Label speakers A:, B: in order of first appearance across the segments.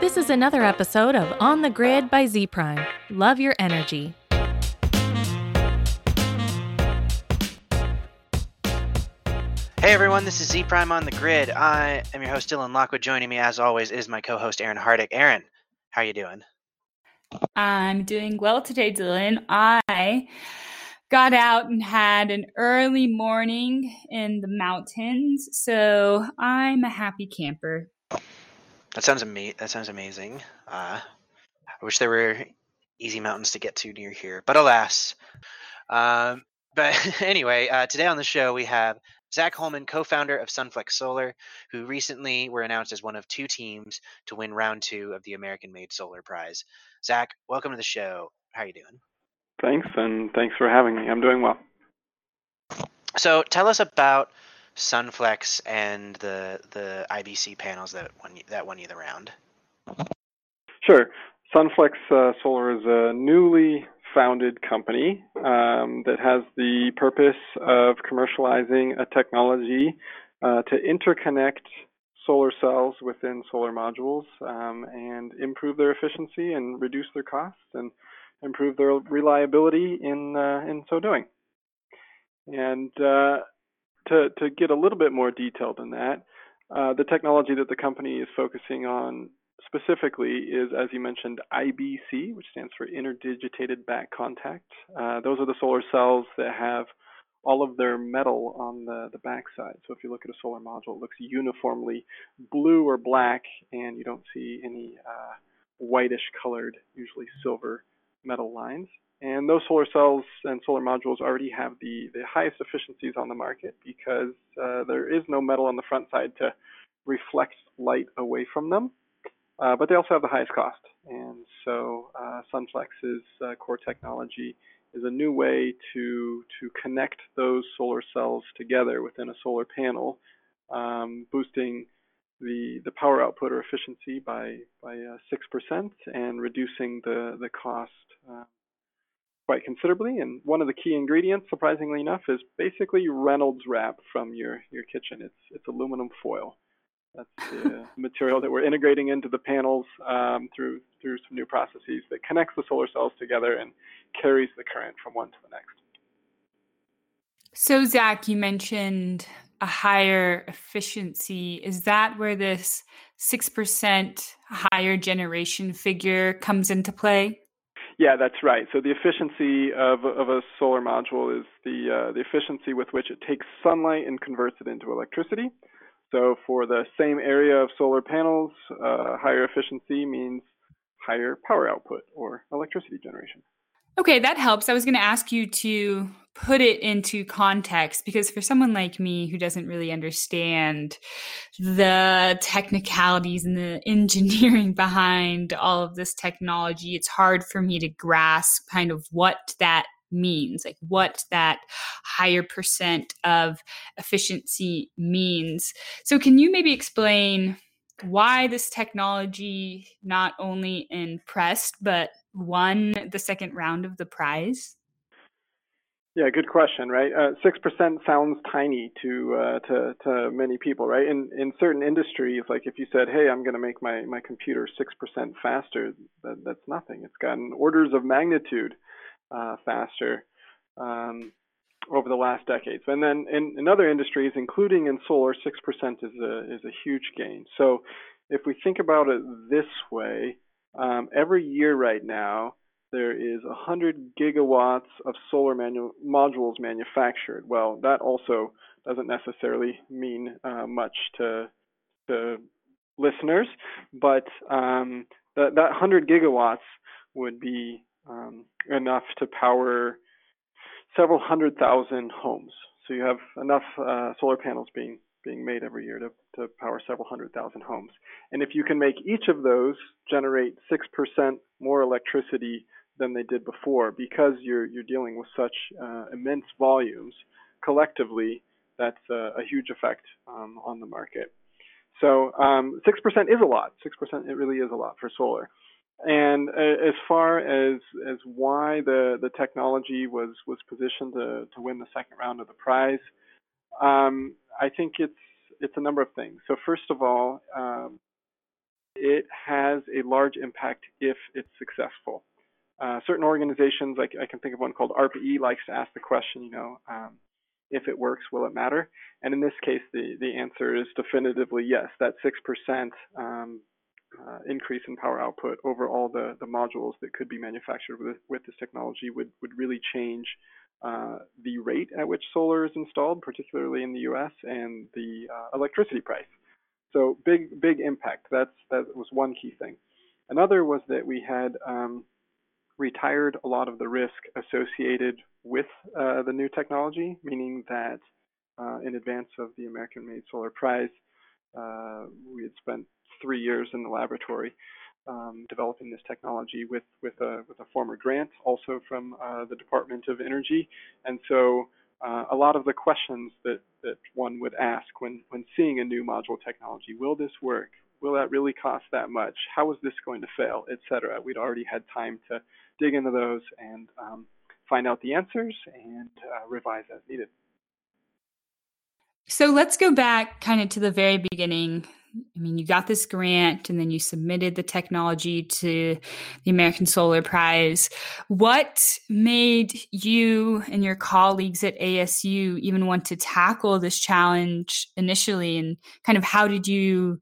A: This is another episode of On the Grid by Z Prime. Love your energy.
B: Hey everyone, this is Z Prime on the Grid. I am your host Dylan Lockwood. Joining me, as always, is my co-host Aaron Hardick. Aaron, how are you doing?
C: I'm doing well today, Dylan. I got out and had an early morning in the mountains, so I'm a happy camper.
B: That sounds ama- That sounds amazing. Uh, I wish there were easy mountains to get to near here, but alas. Um, but anyway, uh, today on the show we have Zach Holman, co-founder of Sunflex Solar, who recently were announced as one of two teams to win round two of the American-made Solar Prize. Zach, welcome to the show. How are you doing?
D: Thanks, and thanks for having me. I'm doing well.
B: So, tell us about Sunflex and the the IBC panels that won you, that won you the round.
D: Sure. Sunflex uh, Solar is a newly founded company um, that has the purpose of commercializing a technology uh, to interconnect solar cells within solar modules um, and improve their efficiency and reduce their costs and improve their reliability in uh, in so doing. And uh, to to get a little bit more detailed than that, uh, the technology that the company is focusing on specifically is, as you mentioned, IBC, which stands for interdigitated back contact. Uh, those are the solar cells that have all of their metal on the, the backside. So if you look at a solar module, it looks uniformly blue or black, and you don't see any uh, whitish colored, usually silver metal lines. And those solar cells and solar modules already have the, the highest efficiencies on the market because uh, there is no metal on the front side to reflect light away from them. Uh, but they also have the highest cost. And so uh, Sunflex's uh, core technology is a new way to to connect those solar cells together within a solar panel, um, boosting the the power output or efficiency by by uh, six percent and reducing the the cost uh, quite considerably. And one of the key ingredients, surprisingly enough, is basically Reynolds wrap from your your kitchen. It's it's aluminum foil. That's the material that we're integrating into the panels um, through through some new processes that connects the solar cells together and carries the current from one to the next.
C: So, Zach, you mentioned a higher efficiency. Is that where this 6% higher generation figure comes into play?
D: Yeah, that's right. So the efficiency of, of a solar module is the uh, the efficiency with which it takes sunlight and converts it into electricity. So for the same area of solar panels, uh, higher efficiency means higher power output or electricity generation.
C: Okay, that helps. I was going to ask you to put it into context because for someone like me who doesn't really understand the technicalities and the engineering behind all of this technology, it's hard for me to grasp kind of what that means, like what that higher percent of efficiency means. So, can you maybe explain why this technology not only impressed, but won the second round of the prize?
D: Yeah, good question, right? Uh, six uh, percent sounds tiny to uh, to to many people, right? In in certain industries, like if you said, "Hey, I'm going to make my my computer six percent faster," that, that's nothing. It's gotten orders of magnitude uh, faster um, over the last decades. And then in, in other industries, including in solar, 6% is a, is a huge gain. So if we think about it this way, um, every year right now, there is 100 gigawatts of solar manu- modules manufactured. Well, that also doesn't necessarily mean uh, much to, to listeners, but um, that, that 100 gigawatts would be um, enough to power several hundred thousand homes. So you have enough uh, solar panels being being made every year to, to power several hundred thousand homes. And if you can make each of those generate six percent more electricity than they did before, because you're you're dealing with such uh, immense volumes, collectively, that's a, a huge effect um, on the market. So um, six percent is a lot. Six percent it really is a lot for solar. And as far as as why the the technology was was positioned to to win the second round of the prize, um, I think it's it's a number of things. So first of all, um, it has a large impact if it's successful. Uh, certain organizations, like I can think of one called ARPA-E, likes to ask the question, you know, um, if it works, will it matter? And in this case, the, the answer is definitively yes. That 6% um, uh, increase in power output over all the, the modules that could be manufactured with, with this technology would, would really change uh, the rate at which solar is installed, particularly in the US, and the uh, electricity price. So big, big impact. That's, that was one key thing. Another was that we had um, retired a lot of the risk associated with uh, the new technology, meaning that uh, in advance of the American Made Solar Prize, uh, we had spent three years in the laboratory um, developing this technology with with a with a former grant, also from uh, the Department of Energy, and so uh, a lot of the questions that that one would ask when when seeing a new module technology, will this work? Will that really cost that much? How is this going to fail, etc. We'd already had time to dig into those and um, find out the answers and uh, revise as needed.
C: So let's go back kind of to the very beginning. I mean, you got this grant and then you submitted the technology to the American Solar Prize. What made you and your colleagues at ASU even want to tackle this challenge initially? And kind of how did you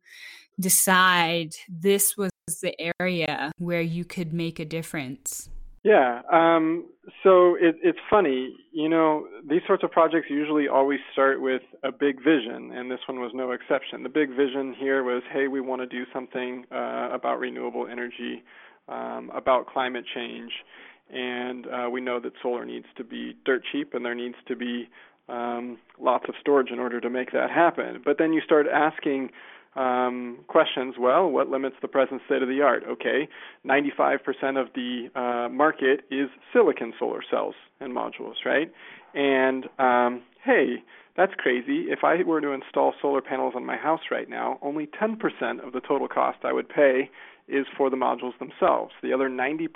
C: decide this was the area where you could make a difference?
D: Yeah. Um, so it, it's funny, you know, these sorts of projects usually always start with a big vision, and this one was no exception. The big vision here was, hey, we want to do something uh, about renewable energy, um, about climate change, and uh, we know that solar needs to be dirt cheap, and there needs to be um, lots of storage in order to make that happen. But then you start asking um, questions. Well, what limits the present state of the art? Okay, 95% of the uh, market is silicon solar cells and modules, right? And um, hey, that's crazy. If I were to install solar panels on my house right now, only 10% of the total cost I would pay is for the modules themselves. The other 90%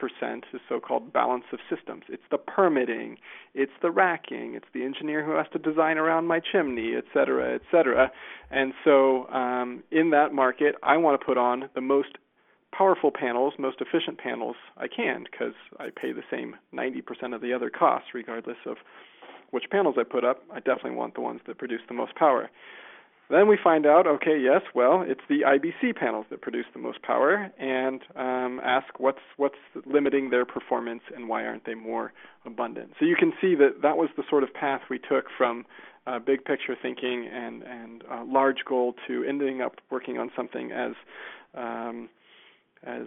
D: is so-called balance of systems. It's the permitting, it's the racking, it's the engineer who has to design around my chimney, et cetera, et cetera. And so um, in that market, I want to put on the most powerful panels, most efficient panels I can because I pay the same 90% of the other costs regardless of which panels I put up. I definitely want the ones that produce the most power. Then we find out, okay, yes, well, it's the IBC panels that produce the most power, and um, ask what's what's limiting their performance and why aren't they more abundant. So you can see that that was the sort of path we took from uh, big picture thinking and and uh, large goal to ending up working on something as um, as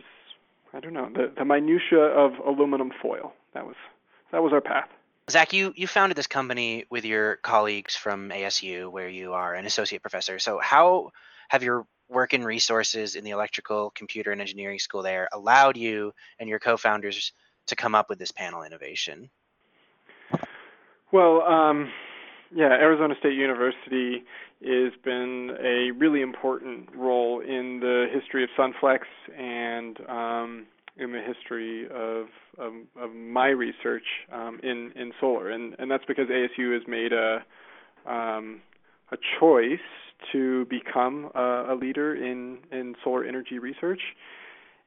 D: I don't know the the minutia of aluminum foil. That was that was our path.
B: Zach, you, you founded this company with your colleagues from ASU, where you are an associate professor. So, how have your work and resources in the electrical, computer, and engineering school there allowed you and your co founders to come up with this panel innovation?
D: Well, um, yeah, Arizona State University has been a really important role in the history of Sunflex and um, in the history of of, of my research um, in in solar, and and that's because ASU has made a um, a choice to become a, a leader in in solar energy research.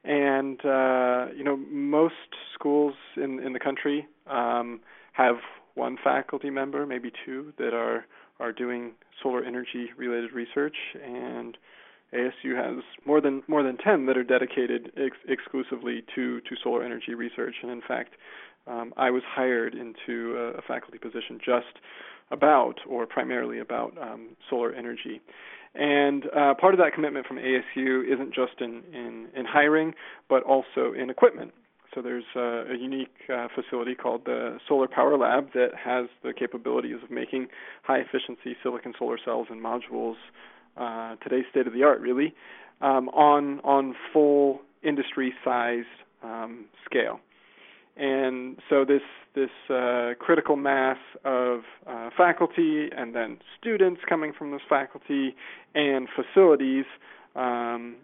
D: And uh, you know, most schools in in the country um, have one faculty member, maybe two, that are are doing solar energy related research, and ASU has more than more than 10 that are dedicated ex- exclusively to to solar energy research, and in fact, um, I was hired into a, a, faculty position just about or primarily about um, solar energy. And uh, part of that commitment from ASU isn't just in, in, in hiring, but also in equipment. So there's uh, a unique uh, facility called the Solar Power Lab that has the capabilities of making high efficiency silicon solar cells and modules uh, today's state of the art, really, um, on on full industry sized um, scale. And so this this uh, critical mass of uh, faculty and then students coming from this faculty and facilities um,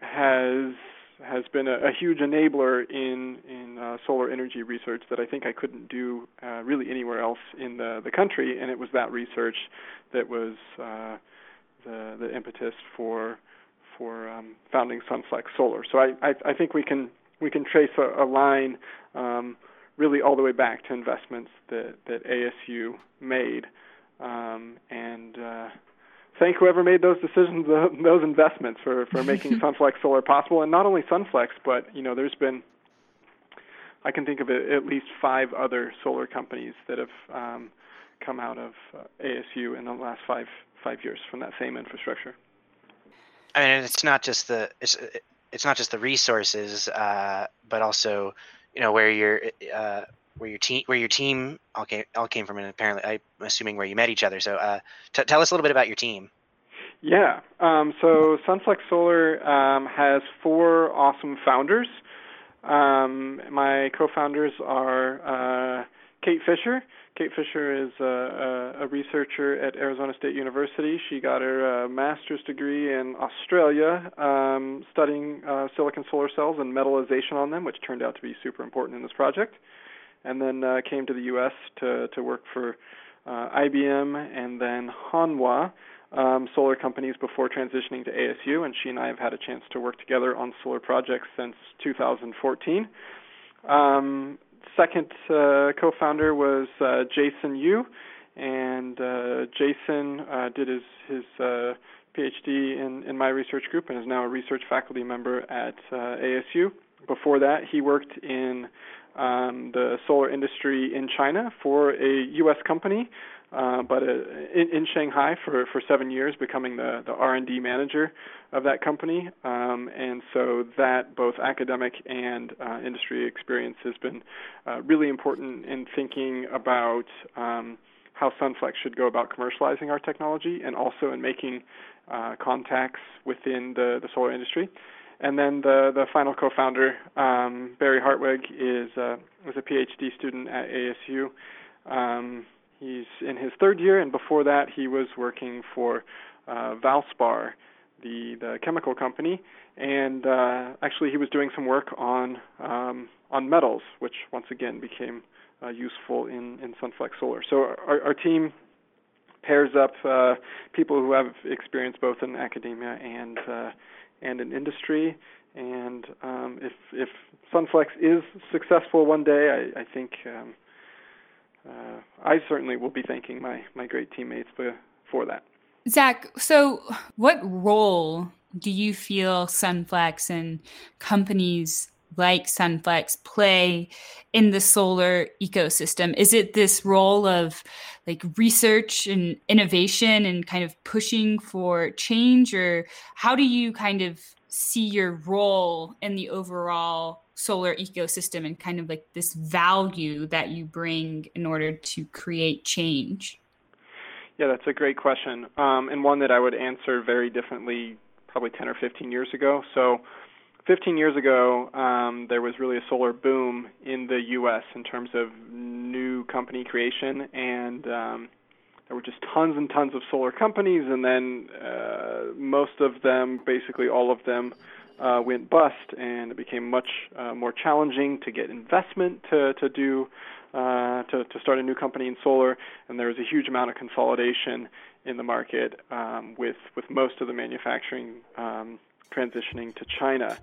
D: has has been a, a, huge enabler in in uh, solar energy research that I think I couldn't do uh, really anywhere else in the the country, and it was that research that was uh, the the impetus for for um, founding Sunflex Solar. So I, I, I think we can we can trace a, a line um, really all the way back to investments that that ASU made, um, and uh, thank whoever made those decisions, those investments for for making Sunflex Solar possible, and not only Sunflex, but you know there's been I can think of at least five other solar companies that have um, come out of uh, ASU in the last five five years from that same infrastructure.
B: I mean, it's not just the it's it's not just the resources, uh, but also you know where your uh, where your team where your team all came all came from, and apparently I'm assuming where you met each other. So uh, t- tell us a little bit about your team.
D: Yeah, um, so Sunflex Solar um, has four awesome founders. Um, my co-founders are uh, Kate Fisher. Kate Fisher is a, a, researcher at Arizona State University. She got her uh, master's degree in Australia, um, studying uh, silicon solar cells and metallization on them, which turned out to be super important in this project. And then uh, came to the U.S. to to work for uh, IBM and then Hanwha um, solar companies before transitioning to ASU. And she and I have had a chance to work together on solar projects since 2014. Um, second uh, co-founder was uh, Jason Yu, and uh, Jason did his his PhD in in my research group and is now a research faculty member at ASU. Before that, he worked in um, the solar industry in China for a U.S. company uh, but uh, in, in Shanghai for, for seven years, becoming the, the R&D manager of that company. Um, and so that both academic and uh, industry experience has been uh, really important in thinking about um, how Sunflex should go about commercializing our technology and also in making uh, contacts within the, the solar industry. And then the, the final co-founder, um, Barry Hartweg, is, uh, is a PhD student at ASU. Um, He's in his third year, and before that, he was working for uh, Valspar, the the chemical company, and uh, actually he was doing some work on um, on metals, which once again became uh, useful in in Sunflex Solar. So our, our team pairs up uh, people who have experience both in academia and uh, and in industry. And um, if if Sunflex is successful one day, I, I think um, uh, I certainly will be thanking my my great teammates for, for that.
C: Zach, so what role do you feel Sunflex and companies like Sunflex play in the solar ecosystem? Is it this role of like research and innovation and kind of pushing for change, or how do you kind of see your role in the overall solar ecosystem and kind of like this value that you bring in order to create change?
D: Yeah, that's a great question, um, and one that I would answer very differently probably 10 or 15 years ago. So, 15 years ago, um, there was really a solar boom in the U.S. in terms of new company creation, and um, there were just tons and tons of solar companies, and then uh, most of them, basically all of them, uh, went bust, and it became much uh, more challenging to get investment to to do uh, to to start a new company in solar, and there was a huge amount of consolidation in the market um, with with most of the manufacturing um, transitioning to China,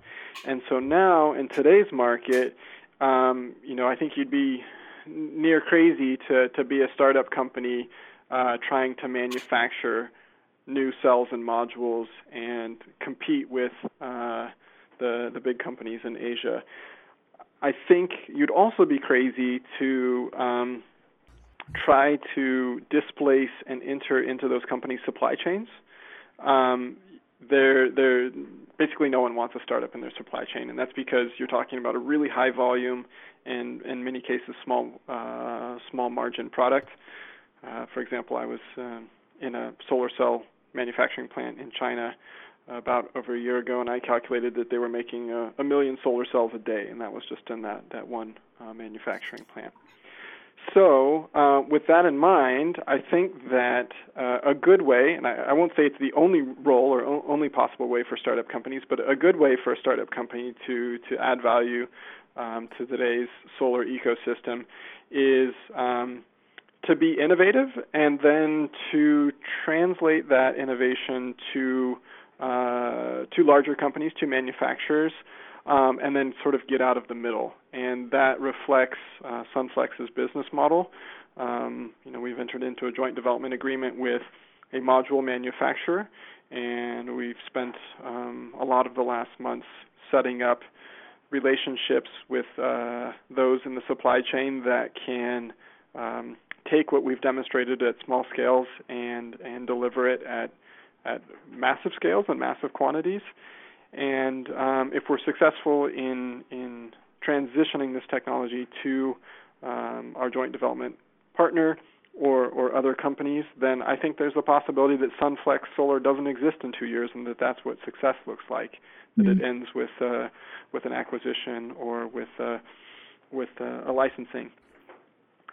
D: and so now in today's market, um, you know, I think you'd be near crazy to to be a startup company uh, trying to manufacture new cells and modules and compete with uh, the the big companies in Asia. I think you'd also be crazy to um, try to displace and enter into those companies' supply chains. Um, they're, they're basically no one wants a startup in their supply chain, and that's because you're talking about a really high volume and in many cases small uh, small margin product. Uh, for example, I was uh, in a solar cell manufacturing plant in China about over a year ago, and I calculated that they were making a, a million solar cells a day, and that was just in that that one uh, manufacturing plant. So, uh, with that in mind, I think that uh, a good way, and I, I, won't say it's the only role or o- only possible way for startup companies, but a good way for a startup company to to add value um, to today's solar ecosystem is um, to be innovative and then to translate that innovation to uh, two larger companies, to manufacturers, um, and then sort of get out of the middle. And that reflects uh, Sunflex's business model. Um, you know, we've entered into a joint development agreement with a module manufacturer, and we've spent um, a lot of the last months setting up relationships with uh, those in the supply chain that can um, take what we've demonstrated at small scales and and deliver it at at massive scales and massive quantities. And um, if we're successful in in transitioning this technology to um, our joint development partner or or other companies, then I think there's a possibility that Sunflex Solar doesn't exist in two years, and that that's what success looks like. That mm-hmm. it ends with uh, with an acquisition or with uh, with uh, a licensing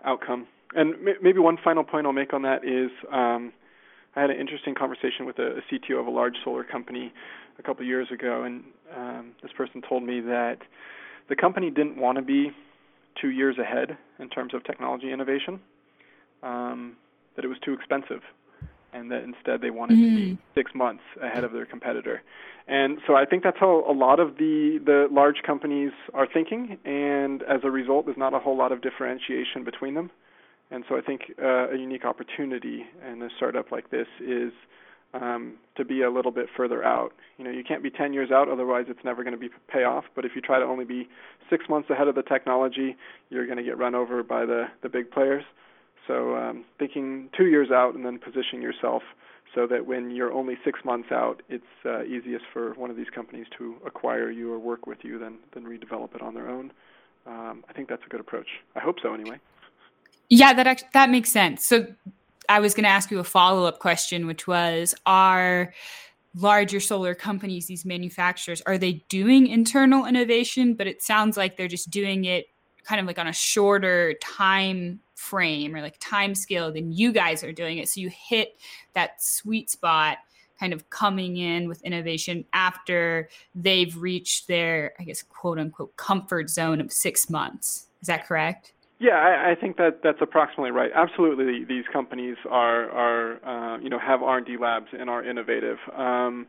D: outcome. And m- maybe one final point I'll make on that is um, I had an interesting conversation with a, a CTO of a large solar company a couple of years ago, and um, this person told me that the company didn't want to be two years ahead in terms of technology innovation, um, that it was too expensive, and that instead they wanted mm. to be mm. six months ahead of their competitor. And so I think that's how a lot of the, the large companies are thinking, and as a result, there's not a whole lot of differentiation between them. And so I think uh, a unique opportunity in a startup like this is um, to be a little bit further out. You know, you can't be 10 years out, otherwise it's never going to be pay off. But if you try to only be six months ahead of the technology, you're going to get run over by the the big players. So um, thinking two years out and then positioning yourself so that when you're only six months out, it's uh, easiest for one of these companies to acquire you or work with you than than redevelop it on their own. Um, I think that's a good approach. I hope so, anyway.
C: Yeah, that actually, that makes sense. So I was going to ask you a follow up question, which was Are larger solar companies, these manufacturers, are they doing internal innovation? But it sounds like they're just doing it kind of like on a shorter time frame or like time scale than you guys are doing it. So you hit that sweet spot kind of coming in with innovation after they've reached their, I guess, quote unquote, comfort zone of six months. Is that correct?
D: Yeah, I, I think that that's approximately right. Absolutely, these companies are are uh, you know have R and D labs and are innovative, um,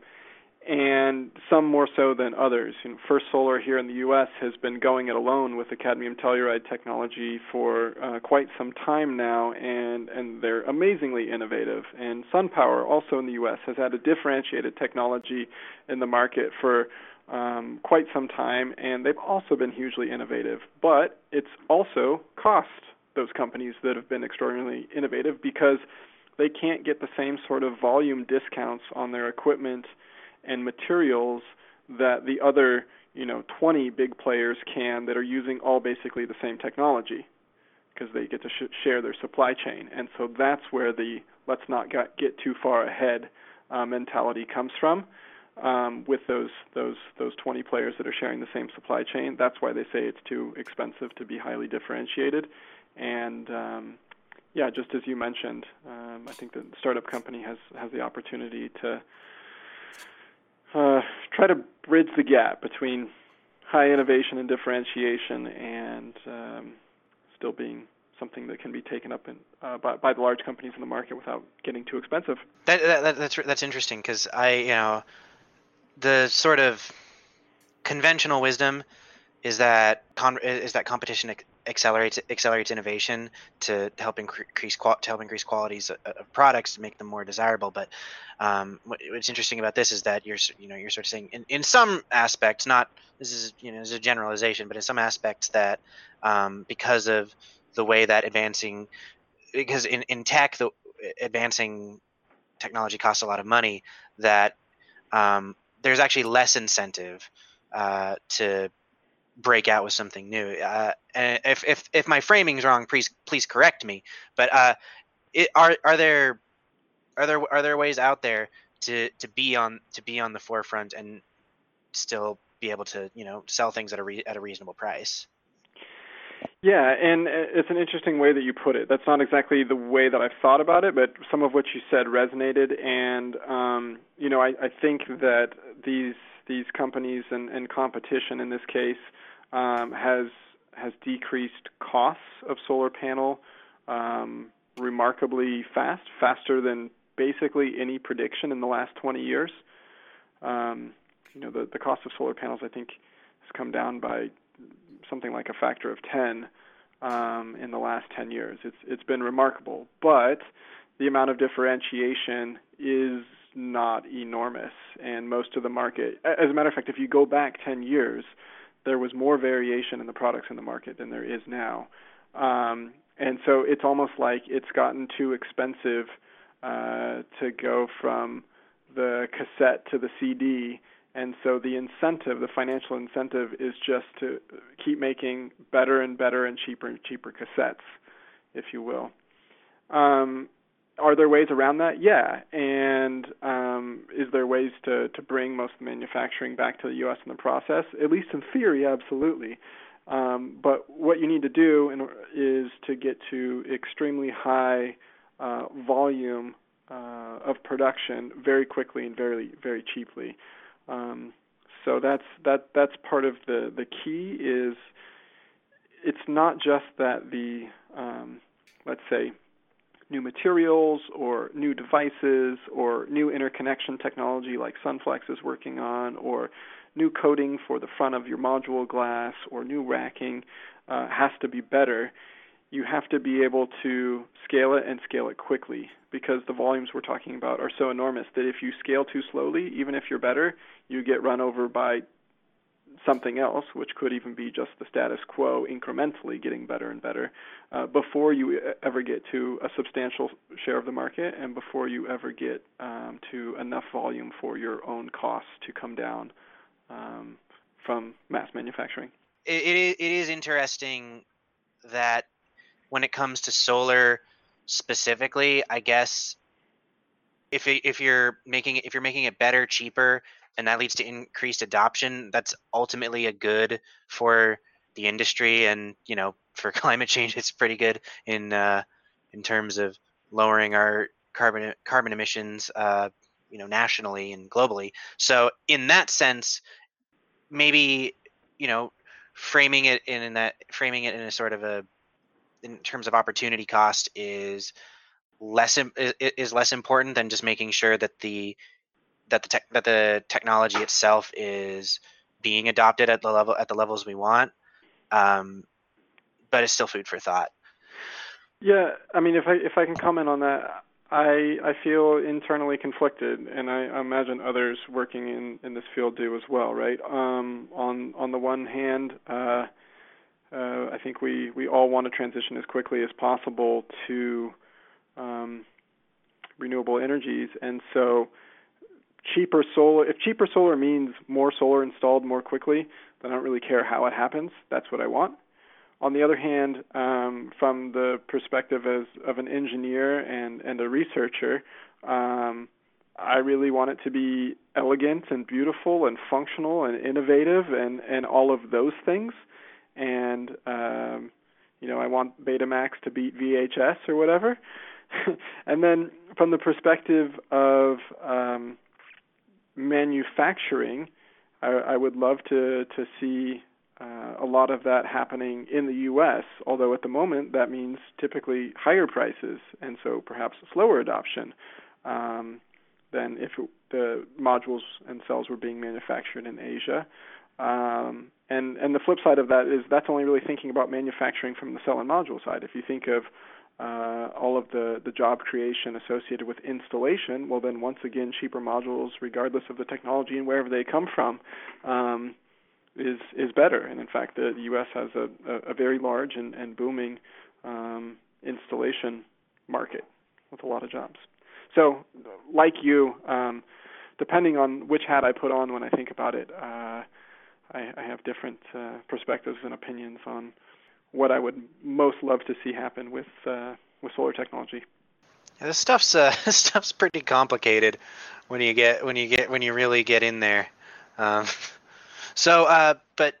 D: and some more so than others. You know, First Solar here in the U.S. has been going it alone with the cadmium telluride technology for uh, quite some time now, and and they're amazingly innovative. And SunPower, also in the U.S., has had a differentiated technology in the market for um, quite some time, and they've also been hugely innovative. But it's also cost those companies that have been extraordinarily innovative because they can't get the same sort of volume discounts on their equipment and materials that the other, you know, 20 big players can that are using all basically the same technology because they get to sh- share their supply chain. And so that's where the let's not get too far ahead uh, mentality comes from um, with those those those 20 players that are sharing the same supply chain. That's why they say it's too expensive to be highly differentiated. And um, yeah, just as you mentioned, um, I think the startup company has has the opportunity to uh, try to bridge the gap between high innovation and differentiation and um, still being something that can be taken up in, uh, by, by the large companies in the market without getting too expensive.
B: That, that that's that's interesting because I you know the sort of conventional wisdom is that con- is that competition accelerates accelerates innovation to help increase to help increase qualities of, of, products to make them more desirable. But um, what, what's interesting about this is that you're you know you're sort of saying in, in some aspects, not this is you know this is a generalization, but in some aspects that um, because of the way that advancing because in, in tech the advancing technology costs a lot of money that um, there's actually less incentive uh, to break out with something new. Uh, and if, if if my framing is wrong, please please correct me. But uh, it, are are there are there are there ways out there to to be on to be on the forefront and still be able to you know sell things at a re- at a reasonable price?
D: Yeah, and uh, it's an interesting way that you put it. That's not exactly the way that I've thought about it, but some of what you said resonated. And um, you know, I, I think that these these companies and, and competition in this case um, has has decreased costs of solar panel um, remarkably fast, faster than basically any prediction in the last 20 years. um, you know, the the cost of solar panels I think has come down by something like a factor of 10 um, in the last 10 years. It's it's been remarkable, but the amount of differentiation is not enormous, and most of the market. As a matter of fact, if you go back 10 years, there was more variation in the products in the market than there is now. Um, and so it's almost like it's gotten too expensive uh, to go from the cassette to the CD. And so the incentive, the financial incentive, is just to keep making better and better and cheaper and cheaper cassettes, if you will. Um, are there ways around that? Yeah. And um, is there ways to, to bring most of the manufacturing back to the U.S. in the process? At least in theory, absolutely. Um, but what you need to do in, is to get to extremely high uh, volume uh, of production very quickly and very very cheaply. Um, so that's that that's part of the the key is it's not just that the um, let's say new materials or new devices or new interconnection technology like Sunflex is working on or new coating for the front of your module glass or new racking uh, has to be better. You have to be able to scale it and scale it quickly because the volumes we're talking about are so enormous that if you scale too slowly, even if you're better, you get run over by something else, which could even be just the status quo incrementally getting better and better, uh, before you ever get to a substantial share of the market and before you ever get um, to enough volume for your own costs to come down um, from mass manufacturing.
B: It, it, is interesting that when it comes to solar specifically, I guess if if you're making if you're making it better, cheaper, and that leads to increased adoption, that's ultimately a good for the industry and you know for climate change it's pretty good in uh, in terms of lowering our carbon carbon emissions uh, you know nationally and globally. So in that sense maybe you know framing it in that framing it in a sort of a in terms of opportunity cost is less is less important than just making sure that the that the that the technology itself is being adopted at the level at the levels we want. Um, but it's still food for thought.
D: Yeah, I mean, if I if I can comment on that, I I feel internally conflicted, and I imagine others working in in this field do as well, right? Um, on on the one hand, uh, uh, I think we we all want to transition as quickly as possible to um, renewable energies, and so cheaper solar if cheaper solar means more solar installed more quickly then i don't really care how it happens. That's what i want. On the other hand um, from the perspective as of an engineer and and a researcher um, i really want it to be elegant and beautiful and functional and innovative and and all of those things. And um, you know i want betamax to beat vhs or whatever. And then from the perspective of um, manufacturing, I, I would love to to see uh, a lot of that happening in the U.S. Although at the moment that means typically higher prices and so perhaps slower adoption um, than if it, the modules and cells were being manufactured in Asia. Um, and and the flip side of that is that's only really thinking about manufacturing from the cell and module side. If you think of uh, all of the, the job creation associated with installation, well, then once again, cheaper modules, regardless of the technology and wherever they come from, um, is is better. And in fact, the, U.S. has a, a, a very large and, and booming um, installation market with a lot of jobs. So, like you, um, depending on which hat I put on when I think about it, uh, I, I have different uh, perspectives and opinions on what I would most love to see happen with uh, with solar technology.
B: Yeah, this stuff's uh, this stuff's pretty complicated when you get when you get when you really get in there. Um, so, uh, but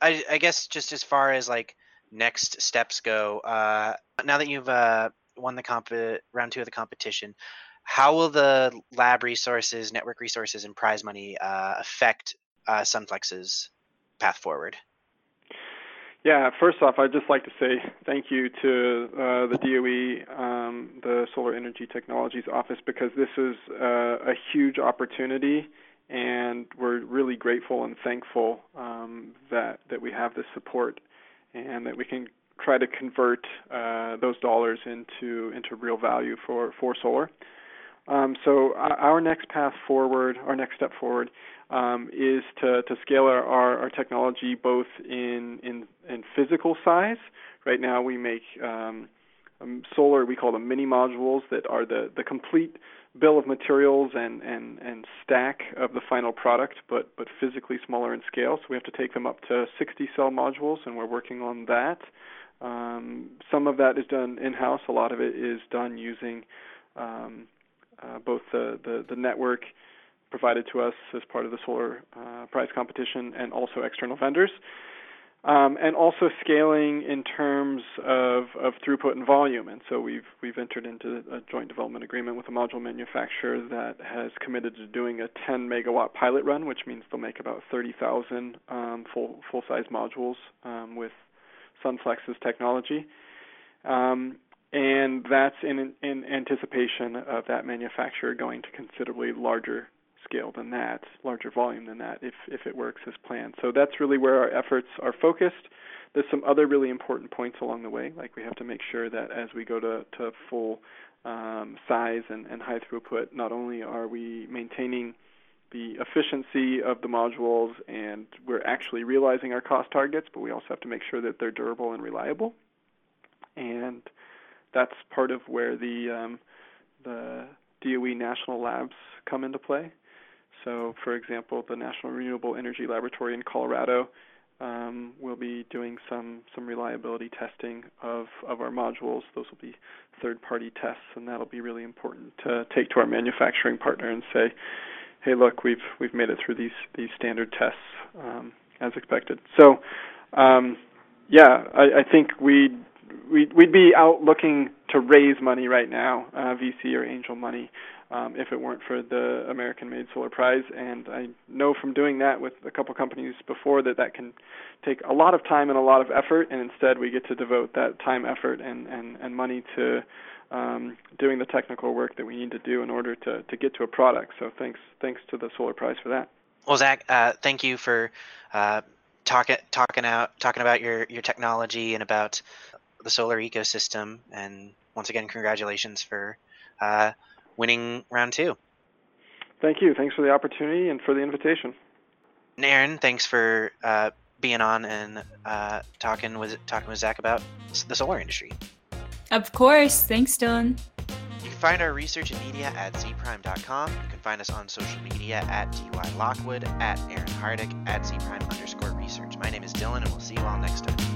B: I, I guess just as far as like next steps go, uh, now that you've uh, won the comp round two of the competition, how will the lab resources, network resources, and prize money uh, affect uh, Sunflex's path forward?
D: Yeah, first off, I'd just like to say thank you to uh, the DOE, um, the Solar Energy Technologies Office, because this is uh, a huge opportunity and we're really grateful and thankful um, that that we have this support and that we can try to convert uh, those dollars into into real value for for solar. Um, so our next path forward, our next step forward, um, is to, to scale our, our, our, technology both in, in, in physical size. Right now, we make um, um, solar, we call them mini modules, that are the, the complete bill of materials and, and, and stack of the final product, but, but physically smaller in scale. So we have to take them up to 60 cell modules, and we're working on that. Um, some of that is done in house, a lot of it is done using um, uh, both the, the, the, network provided to us as part of the solar uh, prize competition and also external vendors. Um, and also scaling in terms of, of throughput and volume. And so we've we've entered into a joint development agreement with a module manufacturer that has committed to doing a 10 megawatt pilot run, which means they'll make about 30,000 um, full full size modules um, with Sunflex's technology. Um, and that's in, in anticipation of that manufacturer going to considerably larger scale than that, larger volume than that, if if it works as planned. So that's really where our efforts are focused. There's some other really important points along the way, like we have to make sure that as we go to to full um, size and, and high throughput, not only are we maintaining the efficiency of the modules and we're actually realizing our cost targets, but we also have to make sure that they're durable and reliable. And that's part of where the um, the DOE national labs come into play. So, for example, the National Renewable Energy Laboratory in Colorado um, will be doing some some reliability testing of of our modules. Those will be third-party tests, and that'll be really important to take to our manufacturing partner and say, "Hey, look, we've we've made it through these these standard tests um, as expected." So, um, yeah, I, I think we we'd, we'd be out looking to raise money right now, uh, VC or angel money, um, if it weren't for the American Made Solar Prize. And I know from doing that with a couple companies before that that can take a lot of time and a lot of effort, and instead we get to devote that time, effort, and, and, and money to um, doing the technical work that we need to do in order to, to get to a product. So thanks thanks to the Solar Prize for that.
B: Well, Zach, uh, thank you for uh, talking talking out talking about your your technology and about the solar ecosystem. And once again, congratulations for uh, winning round two.
D: Thank you. Thanks for the opportunity and for the invitation.
B: And Aaron, thanks for uh, being on and uh, talking with talking with Zach about the solar industry.
C: Of course. Thanks, Dylan.
B: You can find our research and media at zprime.com. You can find us on social media at DY Lockwood, at Aaron Hardick, at zprime underscore research. My name is Dylan, and we'll see you all next time.